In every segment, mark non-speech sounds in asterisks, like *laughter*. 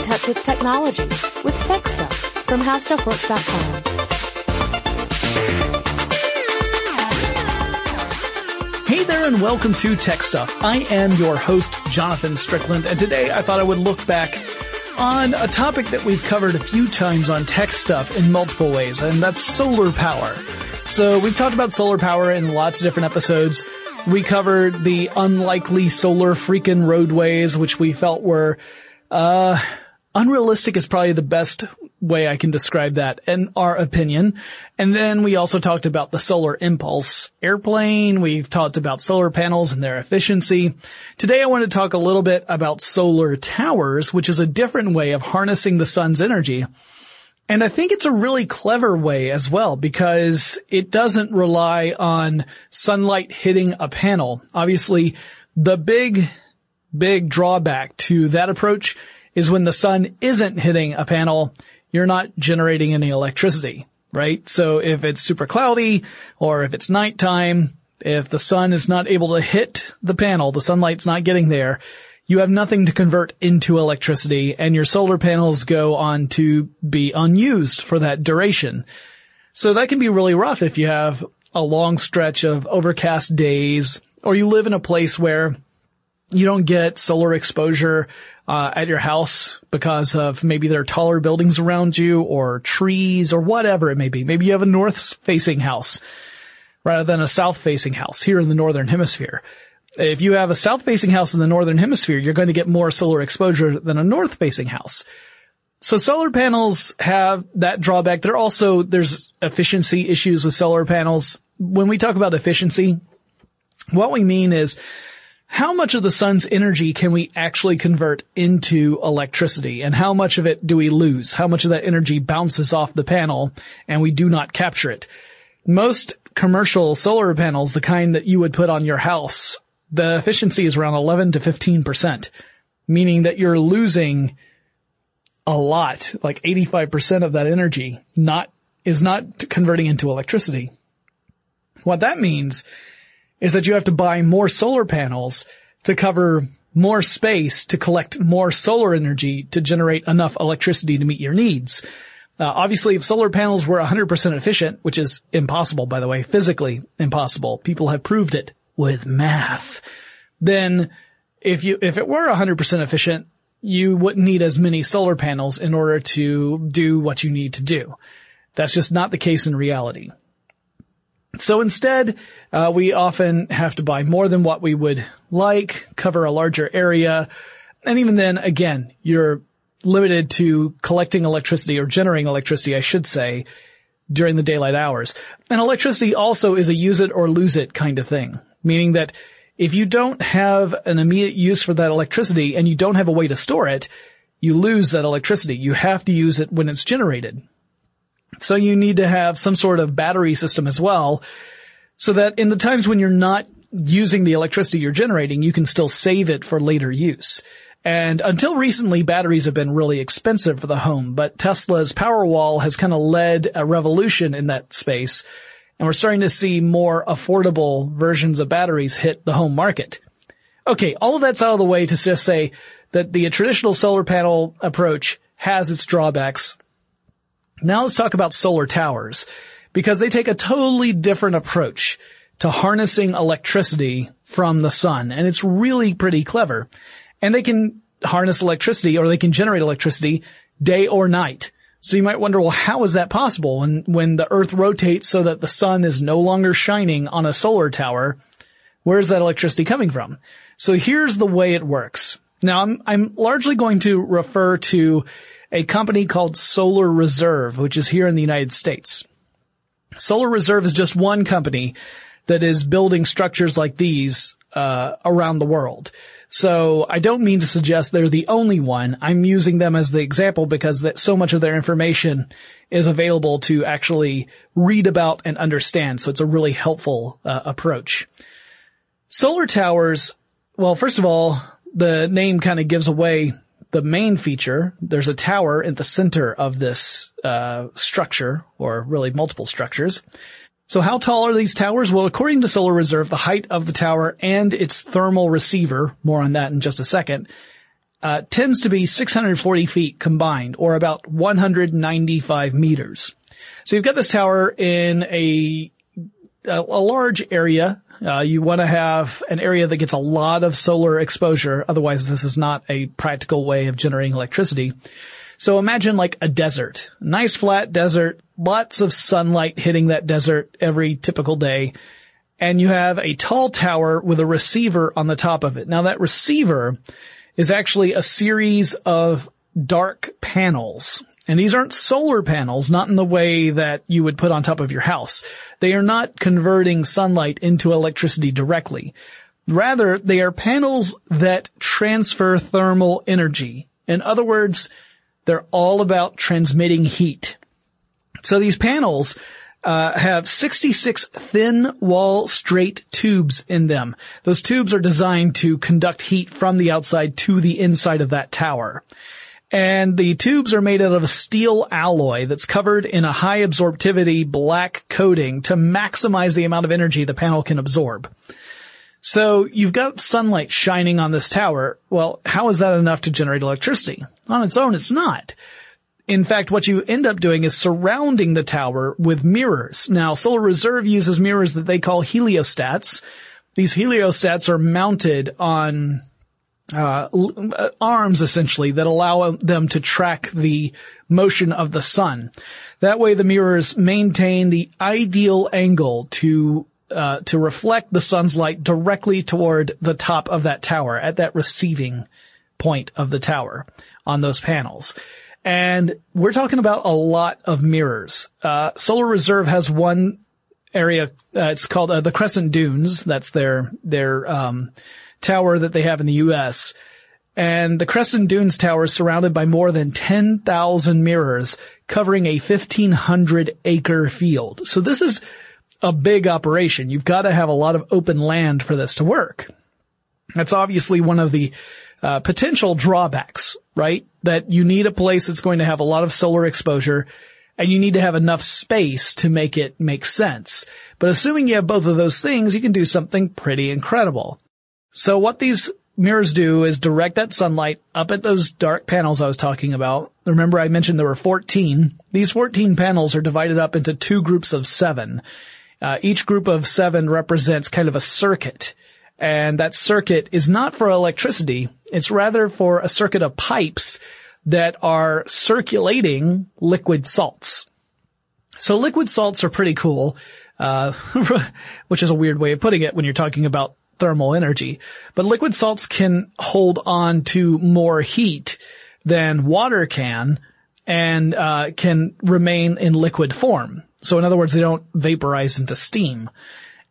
in touch with technology with Tech Stuff from HowStuffWorks.com. Hey there and welcome to Tech Stuff. I am your host, Jonathan Strickland, and today I thought I would look back on a topic that we've covered a few times on Tech Stuff in multiple ways, and that's solar power. So we've talked about solar power in lots of different episodes. We covered the unlikely solar freaking roadways, which we felt were, uh, unrealistic is probably the best way I can describe that in our opinion. And then we also talked about the solar impulse airplane. We've talked about solar panels and their efficiency. Today I want to talk a little bit about solar towers, which is a different way of harnessing the sun's energy. And I think it's a really clever way as well because it doesn't rely on sunlight hitting a panel. Obviously, the big, big drawback to that approach is when the sun isn't hitting a panel, you're not generating any electricity, right? So if it's super cloudy or if it's nighttime, if the sun is not able to hit the panel, the sunlight's not getting there, you have nothing to convert into electricity and your solar panels go on to be unused for that duration. So that can be really rough if you have a long stretch of overcast days or you live in a place where you don't get solar exposure uh, at your house because of maybe there are taller buildings around you or trees or whatever it may be. Maybe you have a north facing house rather than a south facing house here in the northern hemisphere. If you have a south facing house in the northern hemisphere, you're going to get more solar exposure than a north facing house. So solar panels have that drawback. There also, there's efficiency issues with solar panels. When we talk about efficiency, what we mean is how much of the sun's energy can we actually convert into electricity and how much of it do we lose? How much of that energy bounces off the panel and we do not capture it? Most commercial solar panels, the kind that you would put on your house, the efficiency is around 11 to 15%, meaning that you're losing a lot, like 85% of that energy not, is not converting into electricity. What that means is that you have to buy more solar panels to cover more space to collect more solar energy to generate enough electricity to meet your needs. Uh, obviously, if solar panels were 100% efficient, which is impossible, by the way, physically impossible, people have proved it with math, then if you, if it were 100% efficient, you wouldn't need as many solar panels in order to do what you need to do. That's just not the case in reality. So instead, uh, we often have to buy more than what we would like, cover a larger area, and even then, again, you're limited to collecting electricity or generating electricity, I should say, during the daylight hours. And electricity also is a use it or lose it kind of thing, meaning that if you don't have an immediate use for that electricity and you don't have a way to store it, you lose that electricity. You have to use it when it's generated. So you need to have some sort of battery system as well so that in the times when you're not using the electricity you're generating, you can still save it for later use. And until recently, batteries have been really expensive for the home, but Tesla's Powerwall has kind of led a revolution in that space. And we're starting to see more affordable versions of batteries hit the home market. Okay, all of that's out of the way to just say that the traditional solar panel approach has its drawbacks now let's talk about solar towers because they take a totally different approach to harnessing electricity from the sun and it's really pretty clever. And they can harness electricity or they can generate electricity day or night. So you might wonder, well, how is that possible when, when the earth rotates so that the sun is no longer shining on a solar tower? Where is that electricity coming from? So here's the way it works. Now I'm, I'm largely going to refer to a company called Solar Reserve, which is here in the United States. Solar Reserve is just one company that is building structures like these uh, around the world. So I don't mean to suggest they're the only one. I'm using them as the example because that so much of their information is available to actually read about and understand. So it's a really helpful uh, approach. Solar towers. Well, first of all, the name kind of gives away the main feature, there's a tower in the center of this uh, structure, or really multiple structures. So how tall are these towers? Well, according to Solar Reserve, the height of the tower and its thermal receiver, more on that in just a second, uh, tends to be 640 feet combined, or about 195 meters. So you've got this tower in a a, a large area. Uh, you want to have an area that gets a lot of solar exposure. Otherwise, this is not a practical way of generating electricity. So imagine like a desert, nice flat desert, lots of sunlight hitting that desert every typical day. And you have a tall tower with a receiver on the top of it. Now that receiver is actually a series of dark panels. And these aren't solar panels, not in the way that you would put on top of your house. They are not converting sunlight into electricity directly. Rather, they are panels that transfer thermal energy. In other words, they're all about transmitting heat. So these panels uh, have 66 thin wall straight tubes in them. Those tubes are designed to conduct heat from the outside to the inside of that tower. And the tubes are made out of a steel alloy that's covered in a high absorptivity black coating to maximize the amount of energy the panel can absorb. So you've got sunlight shining on this tower. Well, how is that enough to generate electricity? On its own, it's not. In fact, what you end up doing is surrounding the tower with mirrors. Now, Solar Reserve uses mirrors that they call heliostats. These heliostats are mounted on uh, arms essentially that allow them to track the motion of the sun. That way the mirrors maintain the ideal angle to uh, to reflect the sun's light directly toward the top of that tower at that receiving point of the tower on those panels. And we're talking about a lot of mirrors. Uh, Solar Reserve has one area, uh, it's called uh, the Crescent Dunes. That's their, their, um, tower that they have in the U.S. And the Crescent Dunes tower is surrounded by more than 10,000 mirrors covering a 1500 acre field. So this is a big operation. You've got to have a lot of open land for this to work. That's obviously one of the uh, potential drawbacks, right? That you need a place that's going to have a lot of solar exposure and you need to have enough space to make it make sense. But assuming you have both of those things, you can do something pretty incredible. So what these mirrors do is direct that sunlight up at those dark panels I was talking about. Remember I mentioned there were 14. These 14 panels are divided up into two groups of seven. Uh, each group of seven represents kind of a circuit. And that circuit is not for electricity. It's rather for a circuit of pipes that are circulating liquid salts. So liquid salts are pretty cool, uh, *laughs* which is a weird way of putting it when you're talking about thermal energy. But liquid salts can hold on to more heat than water can and uh, can remain in liquid form. So in other words, they don't vaporize into steam.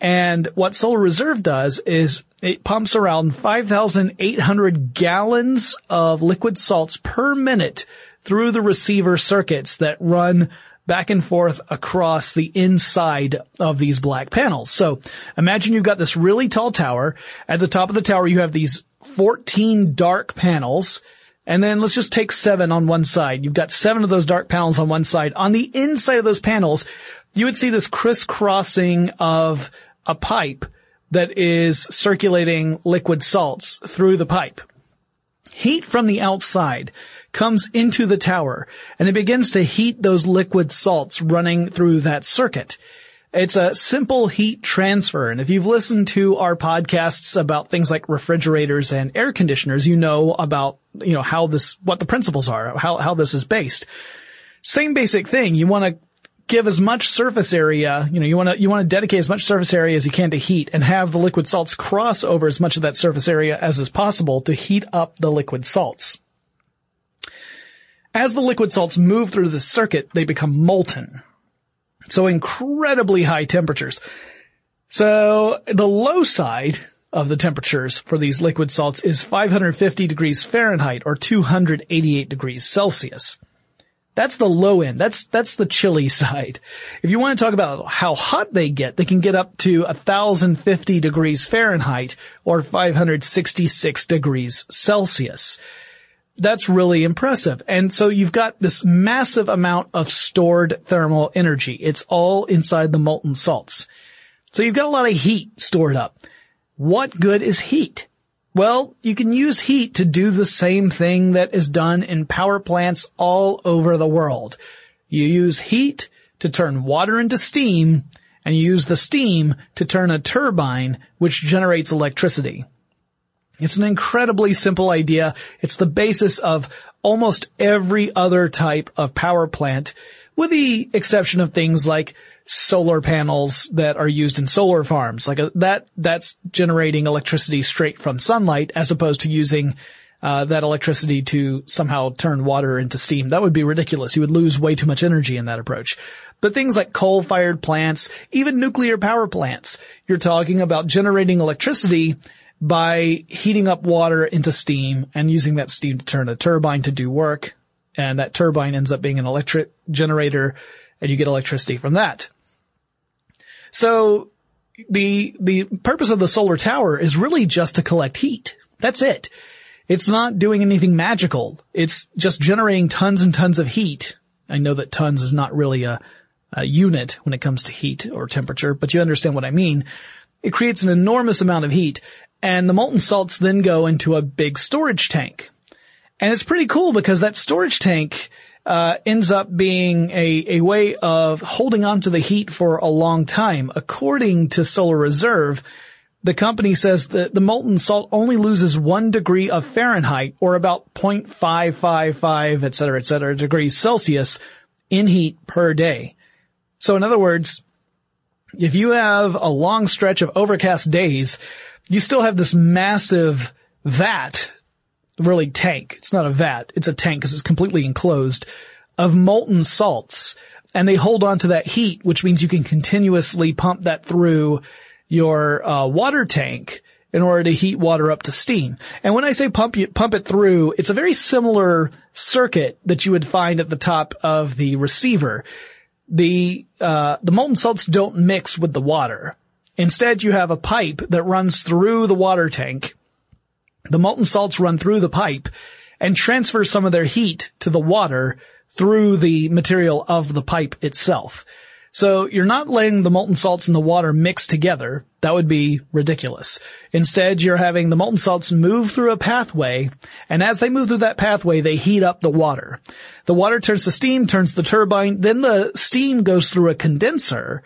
And what Solar Reserve does is it pumps around 5,800 gallons of liquid salts per minute through the receiver circuits that run back and forth across the inside of these black panels. So imagine you've got this really tall tower. At the top of the tower, you have these 14 dark panels and then let's just take seven on one side. You've got seven of those dark panels on one side. On the inside of those panels, you would see this crisscrossing of a pipe that is circulating liquid salts through the pipe. Heat from the outside comes into the tower and it begins to heat those liquid salts running through that circuit. It's a simple heat transfer. And if you've listened to our podcasts about things like refrigerators and air conditioners, you know about, you know, how this, what the principles are, how, how this is based. Same basic thing. You want to give as much surface area, you know, you want to, you want to dedicate as much surface area as you can to heat and have the liquid salts cross over as much of that surface area as is possible to heat up the liquid salts. As the liquid salts move through the circuit, they become molten. So incredibly high temperatures. So the low side of the temperatures for these liquid salts is 550 degrees Fahrenheit or 288 degrees Celsius. That's the low end. That's, that's the chilly *laughs* side. If you want to talk about how hot they get, they can get up to 1050 degrees Fahrenheit or 566 degrees Celsius. That's really impressive. And so you've got this massive amount of stored thermal energy. It's all inside the molten salts. So you've got a lot of heat stored up. What good is heat? Well, you can use heat to do the same thing that is done in power plants all over the world. You use heat to turn water into steam, and you use the steam to turn a turbine, which generates electricity. It's an incredibly simple idea. It's the basis of almost every other type of power plant, with the exception of things like solar panels that are used in solar farms. Like a, that, that's generating electricity straight from sunlight as opposed to using uh, that electricity to somehow turn water into steam. That would be ridiculous. You would lose way too much energy in that approach. But things like coal-fired plants, even nuclear power plants, you're talking about generating electricity by heating up water into steam and using that steam to turn a turbine to do work. And that turbine ends up being an electric generator and you get electricity from that. So the, the purpose of the solar tower is really just to collect heat. That's it. It's not doing anything magical. It's just generating tons and tons of heat. I know that tons is not really a, a unit when it comes to heat or temperature, but you understand what I mean. It creates an enormous amount of heat and the molten salts then go into a big storage tank. And it's pretty cool because that storage tank uh, ends up being a, a way of holding on to the heat for a long time. According to Solar Reserve, the company says that the molten salt only loses one degree of Fahrenheit or about 0.555, et cetera, et cetera, degrees Celsius in heat per day. So in other words, if you have a long stretch of overcast days, you still have this massive vat really tank. It's not a vat. It's a tank because it's completely enclosed of molten salts and they hold on to that heat, which means you can continuously pump that through your uh, water tank in order to heat water up to steam. And when I say pump pump it through, it's a very similar circuit that you would find at the top of the receiver. The uh, the molten salts don't mix with the water. Instead, you have a pipe that runs through the water tank the molten salts run through the pipe and transfer some of their heat to the water through the material of the pipe itself. So you're not letting the molten salts and the water mix together. That would be ridiculous. Instead, you're having the molten salts move through a pathway, and as they move through that pathway, they heat up the water. The water turns to steam, turns the turbine, then the steam goes through a condenser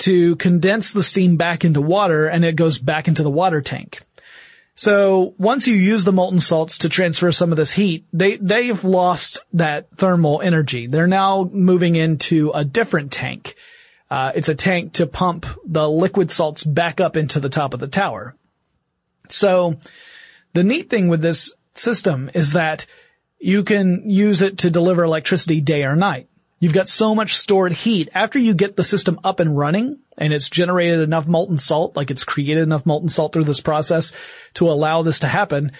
to condense the steam back into water, and it goes back into the water tank. So once you use the molten salts to transfer some of this heat, they, they've lost that thermal energy. They're now moving into a different tank. Uh, it's a tank to pump the liquid salts back up into the top of the tower. So the neat thing with this system is that you can use it to deliver electricity day or night. You've got so much stored heat. After you get the system up and running and it's generated enough molten salt, like it's created enough molten salt through this process to allow this to happen,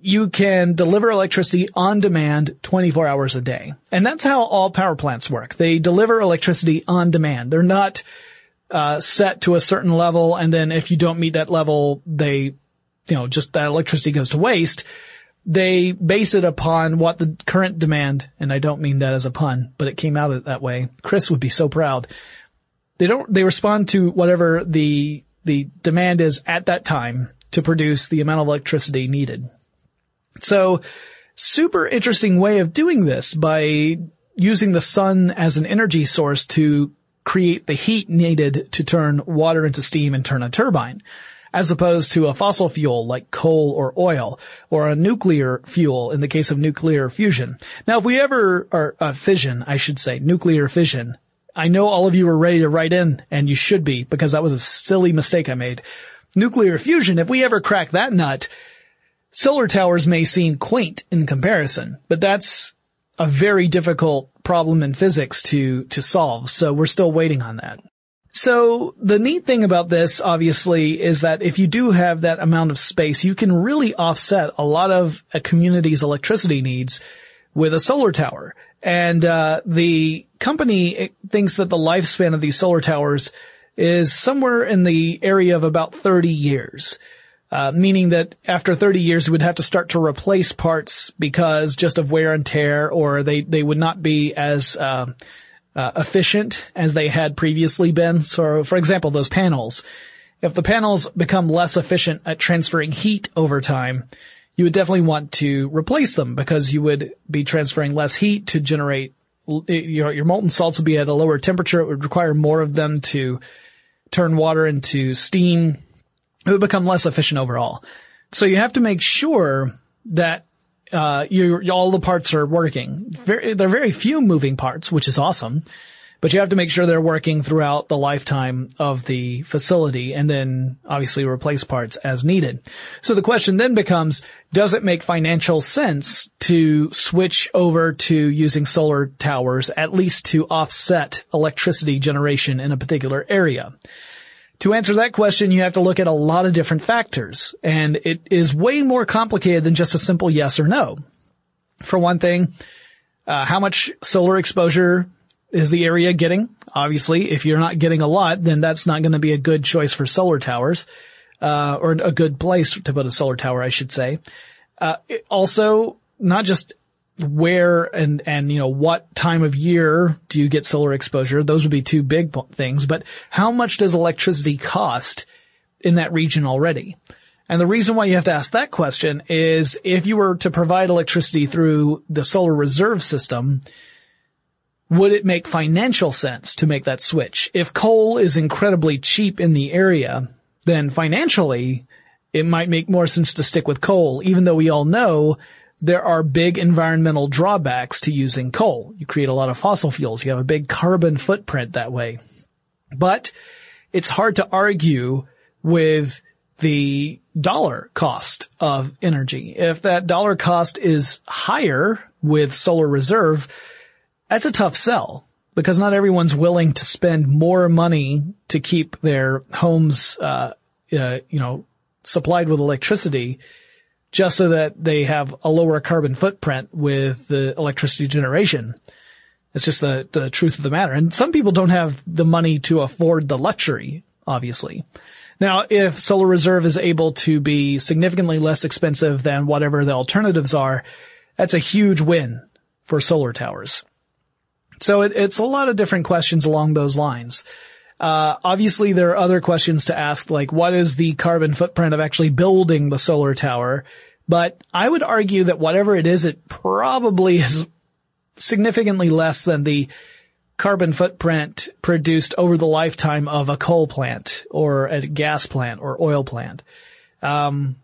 you can deliver electricity on demand 24 hours a day. And that's how all power plants work. They deliver electricity on demand. They're not uh, set to a certain level and then if you don't meet that level, they, you know, just that electricity goes to waste they base it upon what the current demand, and I don't mean that as a pun, but it came out that way. Chris would be so proud. They don't, they respond to whatever the, the demand is at that time to produce the amount of electricity needed. So, super interesting way of doing this by using the sun as an energy source to create the heat needed to turn water into steam and turn a turbine as opposed to a fossil fuel like coal or oil, or a nuclear fuel in the case of nuclear fusion. Now, if we ever, or uh, fission, I should say, nuclear fission, I know all of you are ready to write in, and you should be, because that was a silly mistake I made. Nuclear fusion, if we ever crack that nut, solar towers may seem quaint in comparison, but that's a very difficult problem in physics to, to solve, so we're still waiting on that. So the neat thing about this, obviously, is that if you do have that amount of space, you can really offset a lot of a community's electricity needs with a solar tower. And uh, the company thinks that the lifespan of these solar towers is somewhere in the area of about 30 years. Uh, meaning that after 30 years, we would have to start to replace parts because just of wear and tear, or they, they would not be as, uh, uh, efficient as they had previously been. So, for example, those panels, if the panels become less efficient at transferring heat over time, you would definitely want to replace them because you would be transferring less heat to generate your, your molten salts would be at a lower temperature. It would require more of them to turn water into steam. It would become less efficient overall. So you have to make sure that uh, you all the parts are working. Very, there are very few moving parts, which is awesome but you have to make sure they're working throughout the lifetime of the facility and then obviously replace parts as needed. So the question then becomes, does it make financial sense to switch over to using solar towers at least to offset electricity generation in a particular area? To answer that question, you have to look at a lot of different factors and it is way more complicated than just a simple yes or no. For one thing, uh, how much solar exposure is the area getting? Obviously, if you're not getting a lot, then that's not going to be a good choice for solar towers, uh, or a good place to put a solar tower, I should say. Uh, also, not just where and, and, you know, what time of year do you get solar exposure? Those would be two big things, but how much does electricity cost in that region already? And the reason why you have to ask that question is if you were to provide electricity through the solar reserve system, would it make financial sense to make that switch? If coal is incredibly cheap in the area, then financially, it might make more sense to stick with coal, even though we all know there are big environmental drawbacks to using coal. You create a lot of fossil fuels. You have a big carbon footprint that way. But it's hard to argue with the dollar cost of energy. If that dollar cost is higher with solar reserve, that's a tough sell because not everyone's willing to spend more money to keep their homes, uh, uh, you know, supplied with electricity just so that they have a lower carbon footprint with the electricity generation. It's just the, the truth of the matter. And some people don't have the money to afford the luxury, obviously. Now, if solar reserve is able to be significantly less expensive than whatever the alternatives are, that's a huge win for solar towers. So it, it's a lot of different questions along those lines. Uh, obviously there are other questions to ask, like what is the carbon footprint of actually building the solar tower? But I would argue that whatever it is, it probably is significantly less than the carbon footprint produced over the lifetime of a coal plant or a gas plant or oil plant. Um,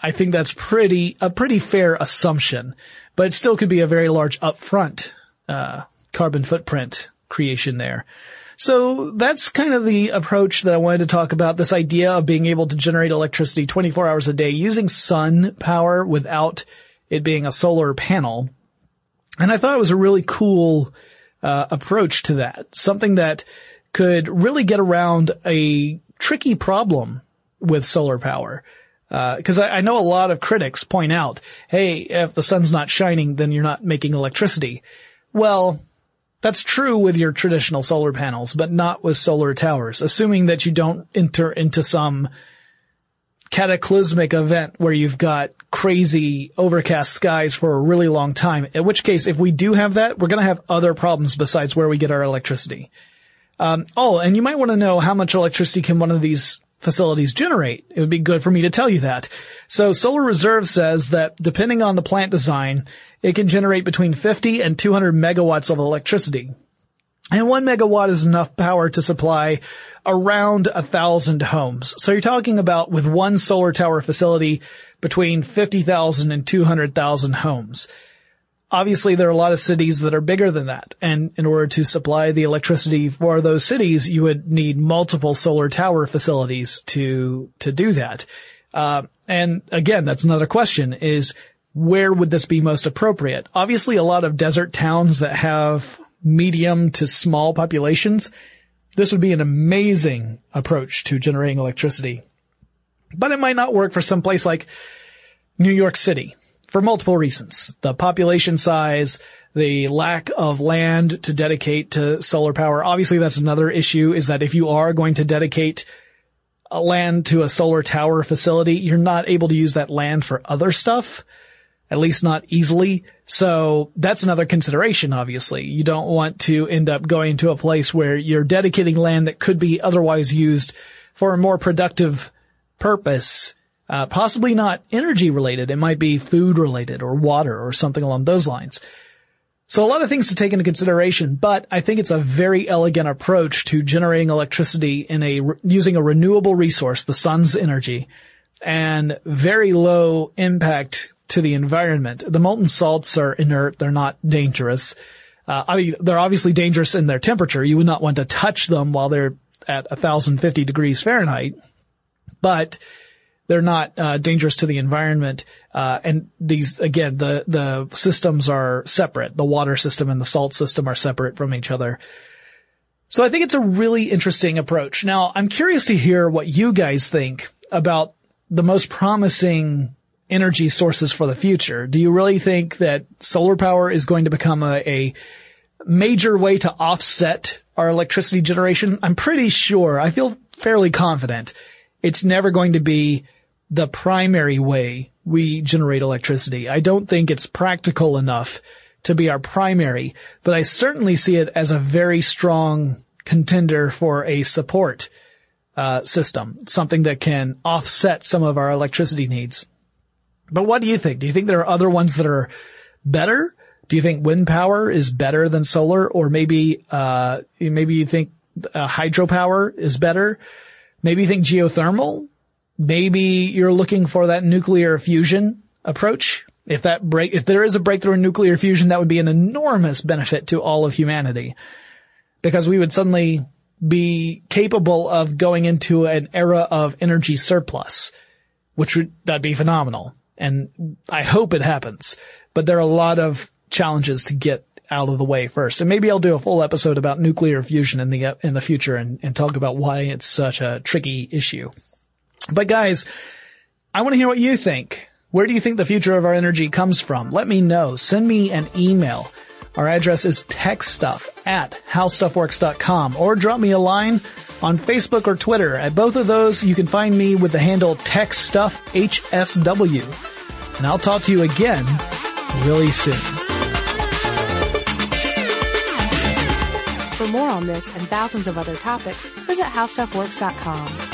I think that's pretty, a pretty fair assumption, but it still could be a very large upfront, uh, carbon footprint creation there. So that's kind of the approach that I wanted to talk about, this idea of being able to generate electricity 24 hours a day using sun power without it being a solar panel. And I thought it was a really cool uh, approach to that, something that could really get around a tricky problem with solar power. Because uh, I, I know a lot of critics point out, hey, if the sun's not shining, then you're not making electricity. Well, that's true with your traditional solar panels, but not with solar towers, assuming that you don't enter into some cataclysmic event where you've got crazy overcast skies for a really long time. In which case, if we do have that, we're going to have other problems besides where we get our electricity. Um, oh, and you might want to know how much electricity can one of these facilities generate. It would be good for me to tell you that. So Solar Reserve says that depending on the plant design, it can generate between 50 and 200 megawatts of electricity. And one megawatt is enough power to supply around a thousand homes. So you're talking about with one solar tower facility between 50,000 and 200,000 homes. Obviously, there are a lot of cities that are bigger than that. And in order to supply the electricity for those cities, you would need multiple solar tower facilities to, to do that. Uh, and again, that's another question is where would this be most appropriate? Obviously, a lot of desert towns that have medium to small populations, this would be an amazing approach to generating electricity. But it might not work for some place like New York City for multiple reasons. The population size, the lack of land to dedicate to solar power. Obviously, that's another issue is that if you are going to dedicate land to a solar tower facility, you're not able to use that land for other stuff at least not easily. So that's another consideration, obviously. You don't want to end up going to a place where you're dedicating land that could be otherwise used for a more productive purpose. Uh, possibly not energy related. It might be food related or water or something along those lines. So a lot of things to take into consideration, but I think it's a very elegant approach to generating electricity in a, using a renewable resource, the sun's energy, and very low impact to the environment. The molten salts are inert. They're not dangerous. Uh, I mean, they're obviously dangerous in their temperature. You would not want to touch them while they're at 1050 degrees Fahrenheit, but they're not uh, dangerous to the environment. Uh, and these, again, the the systems are separate. The water system and the salt system are separate from each other. So I think it's a really interesting approach. Now, I'm curious to hear what you guys think about the most promising energy sources for the future. Do you really think that solar power is going to become a, a major way to offset our electricity generation? I'm pretty sure, I feel fairly confident it's never going to be the primary way we generate electricity. I don't think it's practical enough to be our primary, but I certainly see it as a very strong contender for a support uh, system, something that can offset some of our electricity needs. But what do you think? Do you think there are other ones that are better? Do you think wind power is better than solar, or maybe uh, maybe you think uh, hydropower is better? Maybe you think geothermal. Maybe you're looking for that nuclear fusion approach. If that break, if there is a breakthrough in nuclear fusion, that would be an enormous benefit to all of humanity, because we would suddenly be capable of going into an era of energy surplus, which would that'd be phenomenal. And I hope it happens. But there are a lot of challenges to get out of the way first. And maybe I'll do a full episode about nuclear fusion in the, in the future and, and talk about why it's such a tricky issue. But guys, I want to hear what you think. Where do you think the future of our energy comes from? Let me know. Send me an email. Our address is techstuff at howstuffworks.com or drop me a line on Facebook or Twitter. At both of those, you can find me with the handle techstuffhsw. And I'll talk to you again really soon. For more on this and thousands of other topics, visit howstuffworks.com.